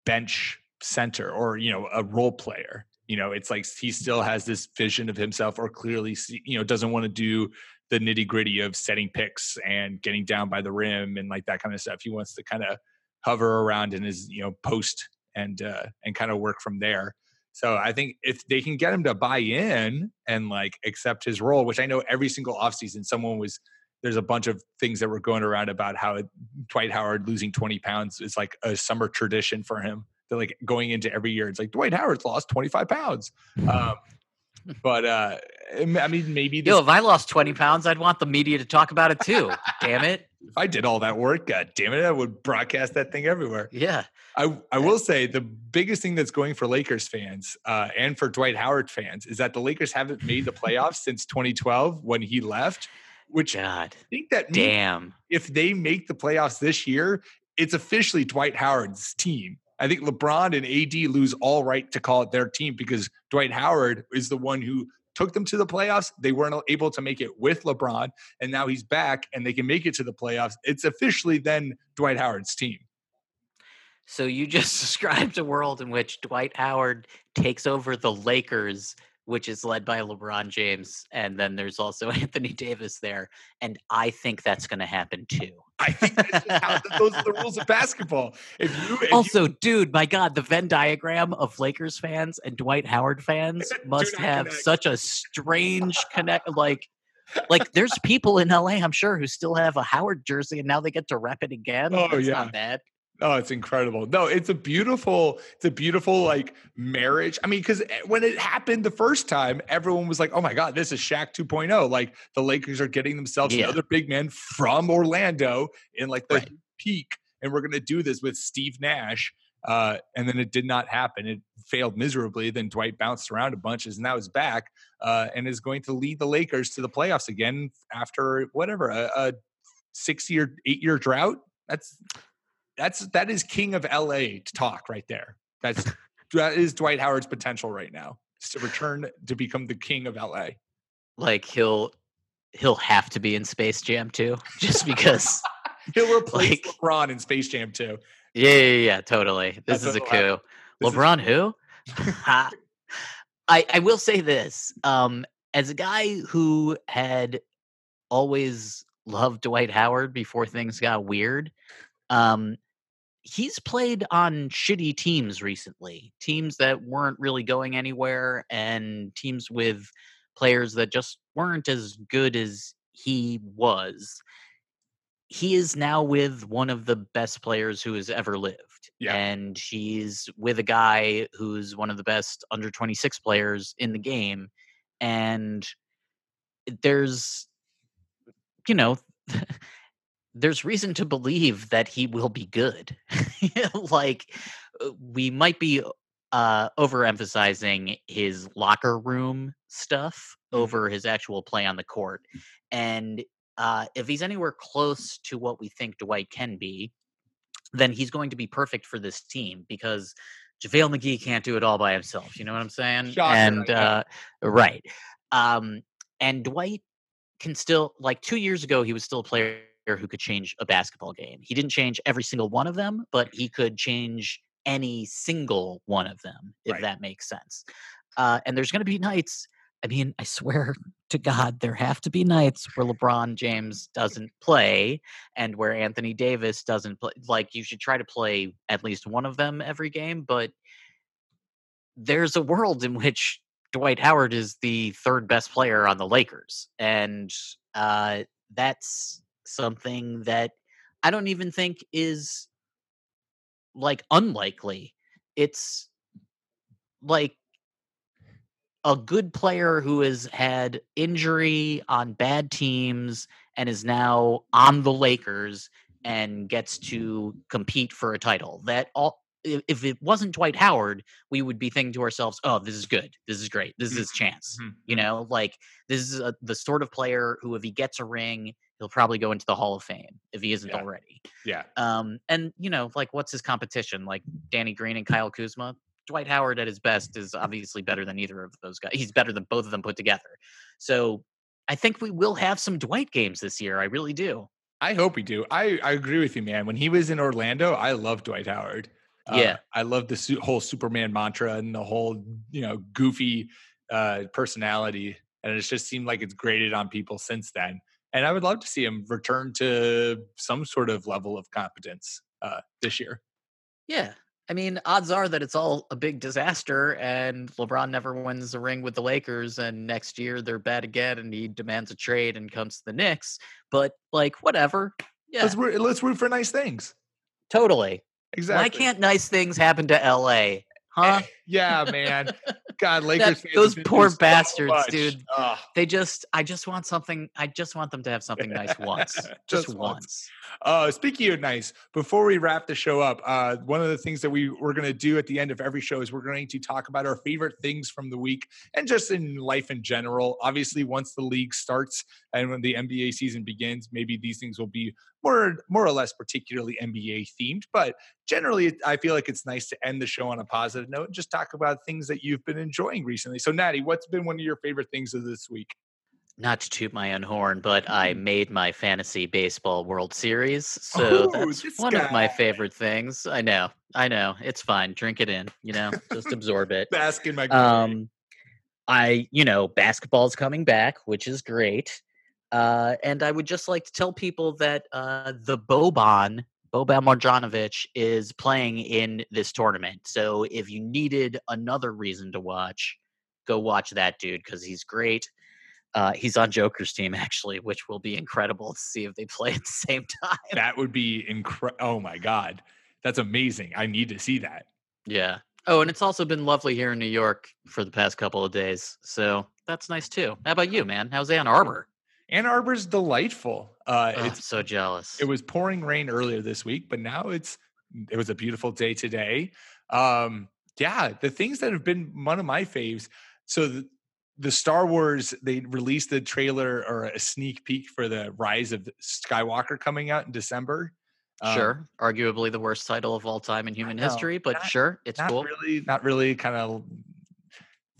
bench center or, you know, a role player. You know, it's like he still has this vision of himself or clearly, see, you know, doesn't want to do the nitty gritty of setting picks and getting down by the rim and like that kind of stuff. He wants to kind of hover around in his, you know, post and, uh, and kind of work from there. So I think if they can get him to buy in and like accept his role, which I know every single offseason someone was there's a bunch of things that were going around about how Dwight Howard losing 20 pounds is like a summer tradition for him. They're like going into every year. It's like Dwight Howard's lost 25 pounds. Um, but uh, I mean, maybe Yo, if I lost twenty pounds, I'd want the media to talk about it too. Damn it! (laughs) if I did all that work, God damn it, I would broadcast that thing everywhere. Yeah, I, I will say the biggest thing that's going for Lakers fans uh, and for Dwight Howard fans is that the Lakers haven't made the playoffs since 2012 when he left, which I think that damn. if they make the playoffs this year, it's officially Dwight Howard's team. I think LeBron and AD lose all right to call it their team because Dwight Howard is the one who took them to the playoffs. They weren't able to make it with LeBron, and now he's back and they can make it to the playoffs. It's officially then Dwight Howard's team. So you (laughs) just described a world in which Dwight Howard takes over the Lakers, which is led by LeBron James, and then there's also (laughs) Anthony Davis there, and I think that's going to happen too. I think that's just how, those are the rules of basketball. If you if you- also, dude, my God, the Venn diagram of Lakers fans and Dwight Howard fans (laughs) must have connect. such a strange connect. Like, like there's people in LA, I'm sure, who still have a Howard jersey, and now they get to rep it again. Oh, That's yeah. not bad. Oh, it's incredible. No, it's a beautiful, it's a beautiful like marriage. I mean, because when it happened the first time, everyone was like, "Oh my God, this is Shaq 2.0." Like the Lakers are getting themselves Yeah. another big man from Orlando in like the Right. peak, and we're gonna do this with Steve Nash. Uh, and then it did not happen. It failed miserably. Then Dwight bounced around a bunch, and now is back uh, and is going to lead the Lakers to the playoffs again after whatever a, a six year, eight year drought. That's that's that is king of LA to talk right there. That's (laughs) that is Dwight Howard's potential right now is to return to become the king of LA. Like he'll he'll have to be in Space Jam too, (laughs) just because (laughs) he'll replace like, LeBron in Space Jam too. Yeah, yeah, yeah totally. This That's is a coup. LeBron is- who? I I will say this. Um, as a guy who had always loved Dwight Howard before things got weird, um, he's played on shitty teams recently, teams that weren't really going anywhere, and teams with players that just weren't as good as he was. He is now with one of the best players who has ever lived. Yeah. And he's with a guy who's one of the best under 26 players in the game. And there's, you know, (laughs) there's reason to believe that he will be good. (laughs) like uh, we might be uh overemphasizing his locker room stuff mm-hmm. over his actual play on the court. And uh if he's anywhere close to what we think Dwight can be, then he's going to be perfect for this team because JaVale McGee can't do it all by himself. You know what I'm saying? Shocker, and uh right. Um and Dwight can still like two years ago he was still a player who could change a basketball game. He didn't change every single one of them, but he could change any single one of them, if right. that makes sense. Uh, and there's going to be nights. I mean, I swear (laughs) to God, there have to be nights where LeBron James doesn't play and where Anthony Davis doesn't play. Like, you should try to play at least one of them every game, but there's a world in which Dwight Howard is the third best player on the Lakers. And uh, that's something that I don't even think is like unlikely. It's like a good player who has had injury on bad teams and is now on the Lakers and gets to compete for a title. That all if it wasn't Dwight Howard, we would be thinking to ourselves, "Oh, this is good. This is great. This is his chance." Mm-hmm. You know, like this is a, the sort of player who, if he gets a ring, he'll probably go into the Hall of Fame if he isn't yeah. already. Yeah. Um, and you know, like what's his competition? Like Danny Green and Kyle Kuzma. Dwight Howard at his best is obviously better than either of those guys. He's better than both of them put together. So I think we will have some Dwight games this year. I really do. I hope we do. I, I agree with you, man. When he was in Orlando, I love Dwight Howard. Uh, yeah, I love the su- whole Superman mantra and the whole you know goofy uh, personality, and it just seemed like it's graded on people since then and I would love to see him return to some sort of level of competence uh, this year. Yeah. I mean, odds are that it's all a big disaster, and LeBron never wins a ring with the Lakers, and next year they're bad again, and he demands a trade and comes to the Knicks. But like, whatever. Yeah, let's root, let's root for nice things. Totally. Exactly. Why can't nice things happen to LA? Huh? (laughs) yeah, man. God, Lakers that, those poor bastards, so dude. Ugh. They just, I just want something. I just want them to have something nice (laughs) once, just, just once. Uh, speaking of nice, before we wrap the show up, uh, one of the things that we we're going to do at the end of every show is we're going to talk about our favorite things from the week and just in life in general. Obviously, once the league starts and when the NBA season begins, maybe these things will be more more or less particularly NBA themed. But generally, I feel like it's nice to end the show on a positive note and just talk about things that you've been enjoying recently. So, Natty, what's been one of your favorite things of this week? Not to toot my own horn, but I mm-hmm. made my fantasy baseball World Series, so oh, that's one guy. of my favorite things. I know, I know, it's fine. Drink it in, you know, just (laughs) absorb it. Bask in my glory. Um, I, you know, basketball's coming back, which is great. Uh, and I would just like to tell people that uh, the Boban Boban Marjanovic is playing in this tournament. So if you needed another reason to watch, go watch that dude because he's great. Uh, he's on Joker's team (laughs) actually, which will be incredible to see if they play (laughs) at the same time. That would be incredible. Oh my god, that's amazing! I need to see that. Yeah. Oh, and it's also been lovely here in New York for the past couple of days, so that's nice too. How about you, man? How's Ann Arbor? Ann Arbor's delightful. Uh, oh, it's so jealous. It was pouring rain earlier this week, but now it's it was a beautiful day today. Um, yeah, the things that have been one of my faves. So the, the Star Wars, they released the trailer or a sneak peek for the Rise of Skywalker coming out in December. Um, sure, arguably the worst title of all time in human history, but not- sure, it's not cool. really, not really kind of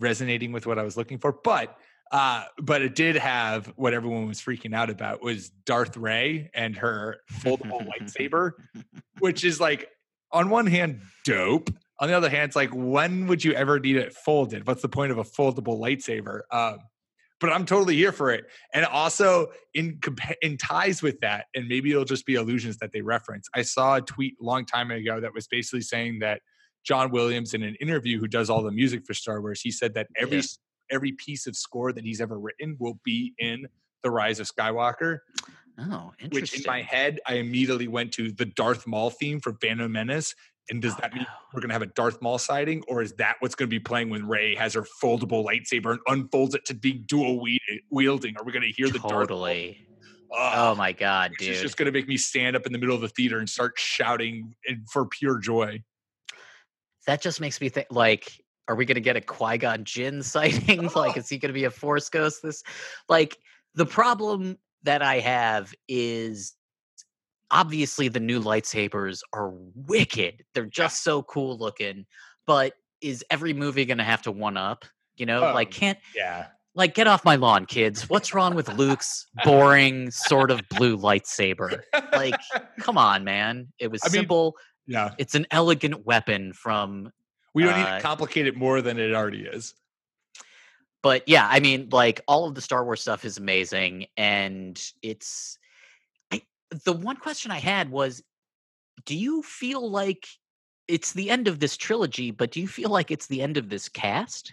resonating with what I was looking for, but uh, but it did have what everyone was freaking out about was Darth Rey and her foldable lightsaber, (laughs) which is like on one hand dope. On the other hand, it's like when would you ever need it folded? What's the point of a foldable lightsaber? Um, but I'm totally here for it. And also in in ties with that, and maybe it'll just be illusions that they reference. I saw a tweet a long time ago that was basically saying that John Williams in an interview who does all the music for Star Wars, he said that every Yeah. Every piece of score that he's ever written will be in The Rise of Skywalker. Oh, interesting. Which in my head, I immediately went to the Darth Maul theme from Phantom Menace. And does Oh, that mean oh, no. we're gonna have a Darth Maul sighting, or is that what's gonna be playing when Rey has her foldable lightsaber and unfolds it to be dual wielding? Are we gonna hear the Darth totally. Ugh, Oh my god, dude. is just gonna make me stand up in the middle of the theater and start shouting for pure joy. that just makes me think like are we going to get a Qui-Gon Jinn (laughs) sighting like is he going to be a force ghost? This like the problem that I have is obviously the new lightsabers are wicked. They're just so cool looking but is every movie going to have to one up you know like Um, can't Yeah. like get off my lawn kids. What's wrong with Luke's boring sort of blue lightsaber? Like (laughs) come on man. It was I mean, simple. Yeah. it's an elegant weapon from We don't need uh, to complicate it more than it already is. but yeah i mean like all of the star wars stuff is amazing and it's I, the one question i had was do you feel like it's the end of this trilogy but do you feel like it's the end of this cast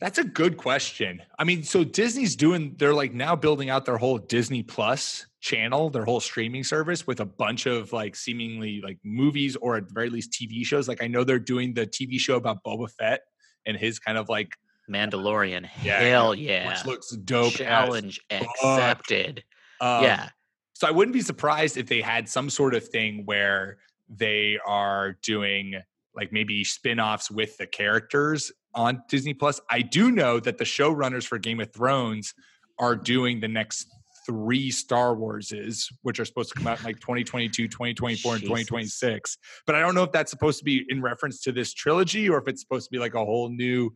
That's a good question. I mean, so Disney's doing, they're like now building out their whole Disney Plus channel, their whole streaming service with a bunch of like seemingly like movies or at the very least TV shows. Like I know they're doing the TV show about Boba Fett and his kind of like, mandalorian Yeah, hell yeah which looks dope. challenge accepted Um, yeah So I wouldn't be surprised if they had some sort of thing where they are doing like maybe spin-offs with the characters on Disney Plus. I do know that the showrunners for Game of Thrones are doing the next three Star Warses, which are supposed to come out in like 2022, 2024, and 2026. But I don't know if that's supposed to be in reference to this trilogy or if it's supposed to be like a whole new,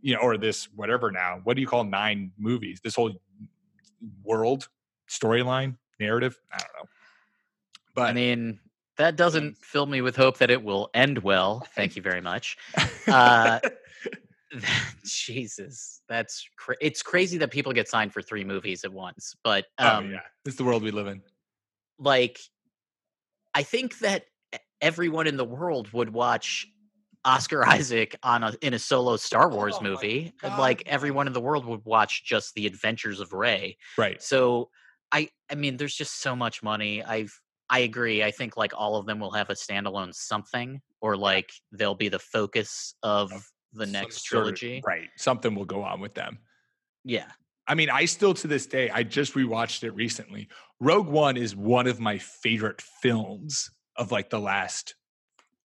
you know, or this whatever now. What do you call nine movies? This whole world storyline narrative. I don't know. But i mean that doesn't fill me with hope that it will end well thank you very much (laughs) uh, (laughs) Jesus, that's cra- it's crazy that people get signed for three movies at once. But oh, um, yeah, it's the world we live in. like, I think that everyone in the world would watch Oscar (laughs) Isaac on a in a solo Star Wars Oh movie. Like everyone in the world would watch just the Adventures of Rey. Right. So I I mean, there's just so much money. I've I agree. I think like all of them will have a standalone something, or like they'll be the focus of the next sort of- trilogy. right. Something will go on with them. Yeah. I mean, I still to this day, I just rewatched it recently. Rogue One is one of my favorite films of like the last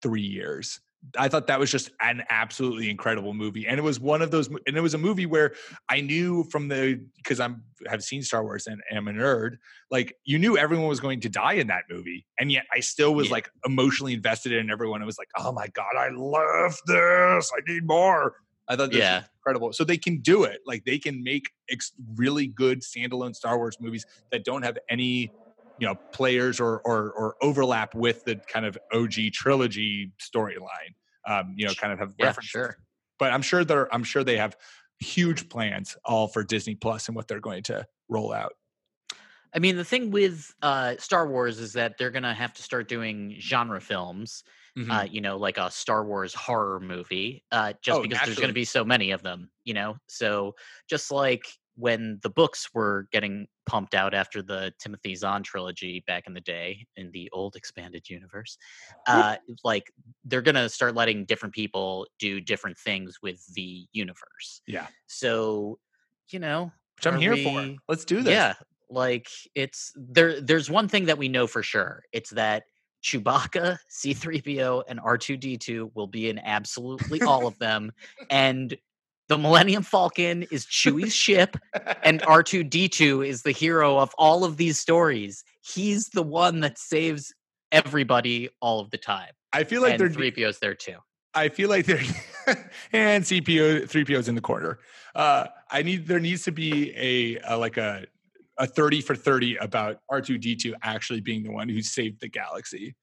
three years. I thought that was just an absolutely incredible movie, and it was one of those, and it was a movie where I knew from the because I'm have seen Star Wars and am a nerd. Like you knew everyone was going to die in that movie, and yet I still was Yeah. like emotionally invested in everyone. It was like, oh my god, I love this. I need more. I thought this Yeah. was incredible. So they can do it. Like they can make ex- really good standalone Star Wars movies that don't have any, you know, players or or, or overlap with the kind of OG trilogy storyline. Um, you know, kind of have Yeah, references. sure. But I'm sure they're I'm sure they have huge plans all for Disney Plus and what they're going to roll out. I mean, the thing with uh, Star Wars is that they're gonna have to start doing genre films. Mhm. Uh, you know, like a Star Wars horror movie, uh, just Oh, because there's gonna be so many of them. You know, so just like when the books were getting pumped out after the Timothy Zahn trilogy back in the day in the old expanded universe, uh, like they're gonna start letting different people do different things with the universe. yeah, So, you know, which I'm here we- for. Let's do this. yeah, like it's there. There's one thing that we know for sure. It's that Chewbacca, C3PO, and R2D2 will be in absolutely all of (laughs) them. And the Millennium Falcon is Chewie's ship, and R2D2 is the hero of all of these stories. He's the one that saves everybody all of the time. I feel like and they're 3PO's there too. I feel like they're (laughs) and CPO, 3PO's in the corner. Uh, I need there needs to be a, a like a a 30 for 30 about R2D2 actually being the one who saved the galaxy.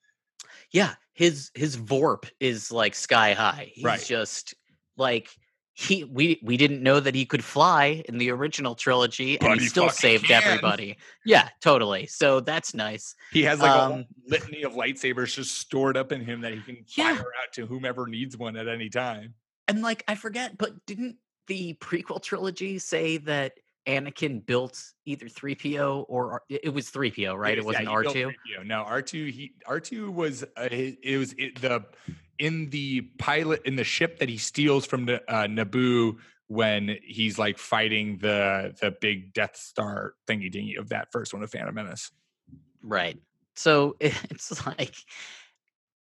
Yeah, his his Vorp is like sky high. He's Right. just like he we we didn't know that he could fly in the original trilogy and he he still saved can. everybody. Yeah, totally. So that's nice. He has like a Um, whole (laughs) litany of lightsabers just stored up in him that he can Yeah. fire out to whomever needs one at any time. And like I forget, but didn't the prequel trilogy say that Anakin built either 3PO or R- it was 3PO, right? It wasn't yeah, R2. No, R2 he R2 was uh, it, it was it, the in the pilot in the ship that he steals from the uh, Naboo when he's like fighting the the big Death Star thingy dingy of that first one of Phantom Menace. Right. So (laughs) it's like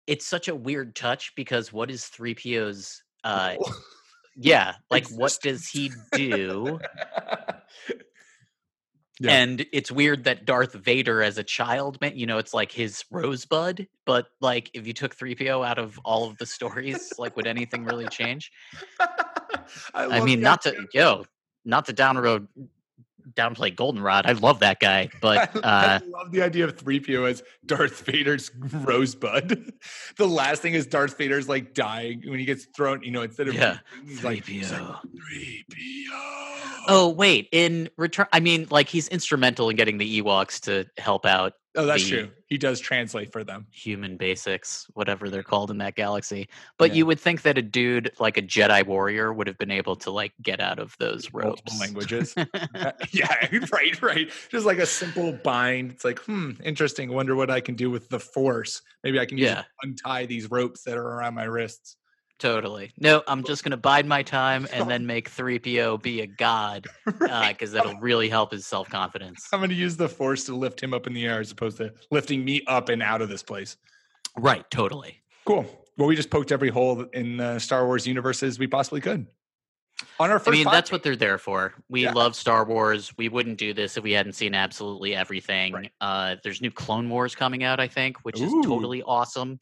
it's such a weird touch because what is 3PO's uh yeah, like what does he do? (laughs) Yeah. And it's weird that Darth Vader as a child, man, you know, it's like his rosebud, but like if you took 3PO out of all of the stories, like would anything really change? (laughs) I love mean, not idea to yo, not to down road downplay Goldenrod. I love that guy, (laughs) but uh I love the idea of 3PO as Darth Vader's (laughs) rosebud. the last thing is Darth Vader's like dying when he gets thrown, you know, instead of Yeah, he's like, 3PO. 3PO. Oh wait, in return, I mean, like he's instrumental in getting the Ewoks to help out. Oh, that's true. He does translate for them. Human basics, whatever they're called in that galaxy. But Yeah. you would think that a dude like a Jedi warrior would have been able to like get out of those ropes. Multiple languages. (laughs) (laughs) Yeah, (laughs) right, right. Just like a simple bind. It's like, hmm, interesting. Wonder what I can do with the force. Maybe I can Yeah. untie these ropes that are around my wrists. Totally. No, I'm just gonna bide my time and then make (laughs) 3PO be a god because that'll (laughs) really help his self confidence. I'm going to use the force to lift him up in the air as opposed to lifting me up and out of this place. Right, totally. Cool. Well, we just poked every hole in the Star Wars universe as we possibly could. On our I first, mean, that's what they're there for. We Yeah. love Star Wars. We wouldn't do this if we hadn't seen absolutely everything. Right. Uh, there's new Clone Wars coming out, I think, which is totally awesome.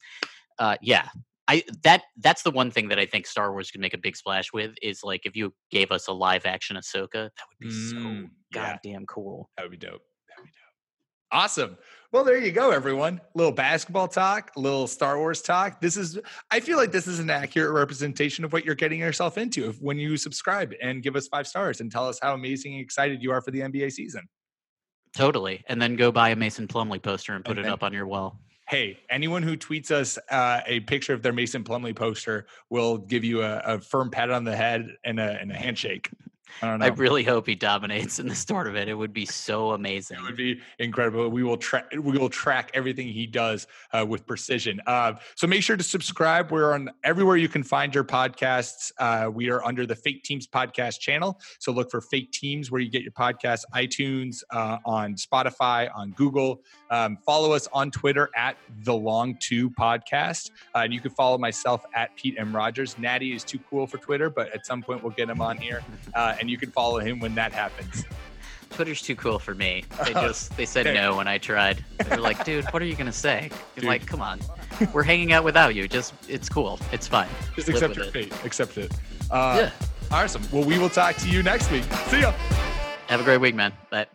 Uh, yeah, I that that's the one thing that I think Star Wars could make a big splash with is like if you gave us a live action Ahsoka, that would be so Mm, yeah. goddamn cool. That would be dope. That would be dope. Awesome. Well, there you go, everyone. A little basketball talk, a little Star Wars talk. This is, I feel like this is an accurate representation of what you're getting yourself into if, when you subscribe and give us five stars and tell us how amazing and excited you are for the NBA season. Totally, and then go buy a Mason Plumlee poster and put And it then- up on your wall. Hey, anyone who tweets us uh, a picture of their Mason Plumlee poster will give you a, a firm pat on the head and a, and a handshake. I don't know. I really hope he dominates in this tournament. It It would be so amazing. It would be incredible. We will track. We will track everything he does uh, with precision. Uh, so make sure to subscribe. We're on everywhere you can find your podcasts. Uh, we are under the Fake Teams podcast channel. So look for Fake Teams where you get your podcasts. iTunes, uh, on Spotify, on Google. Um, follow us on Twitter at the Long Two Podcast, uh, and you can follow myself at Pete M Rogers. Natty is too cool for Twitter, but at some point we'll get him on here, uh, and you can follow him when that happens. Twitter's too cool for me. They Oh, just they said no when I tried. They were like, (laughs) dude, what are you gonna say? I'm like, come on. We're hanging out without you. Just it's cool. It's fine. Just Live accept your it. fate. Accept it. Uh, Yeah. Awesome. Well, we will talk to you next week. See ya. Have a great week, man. Bye.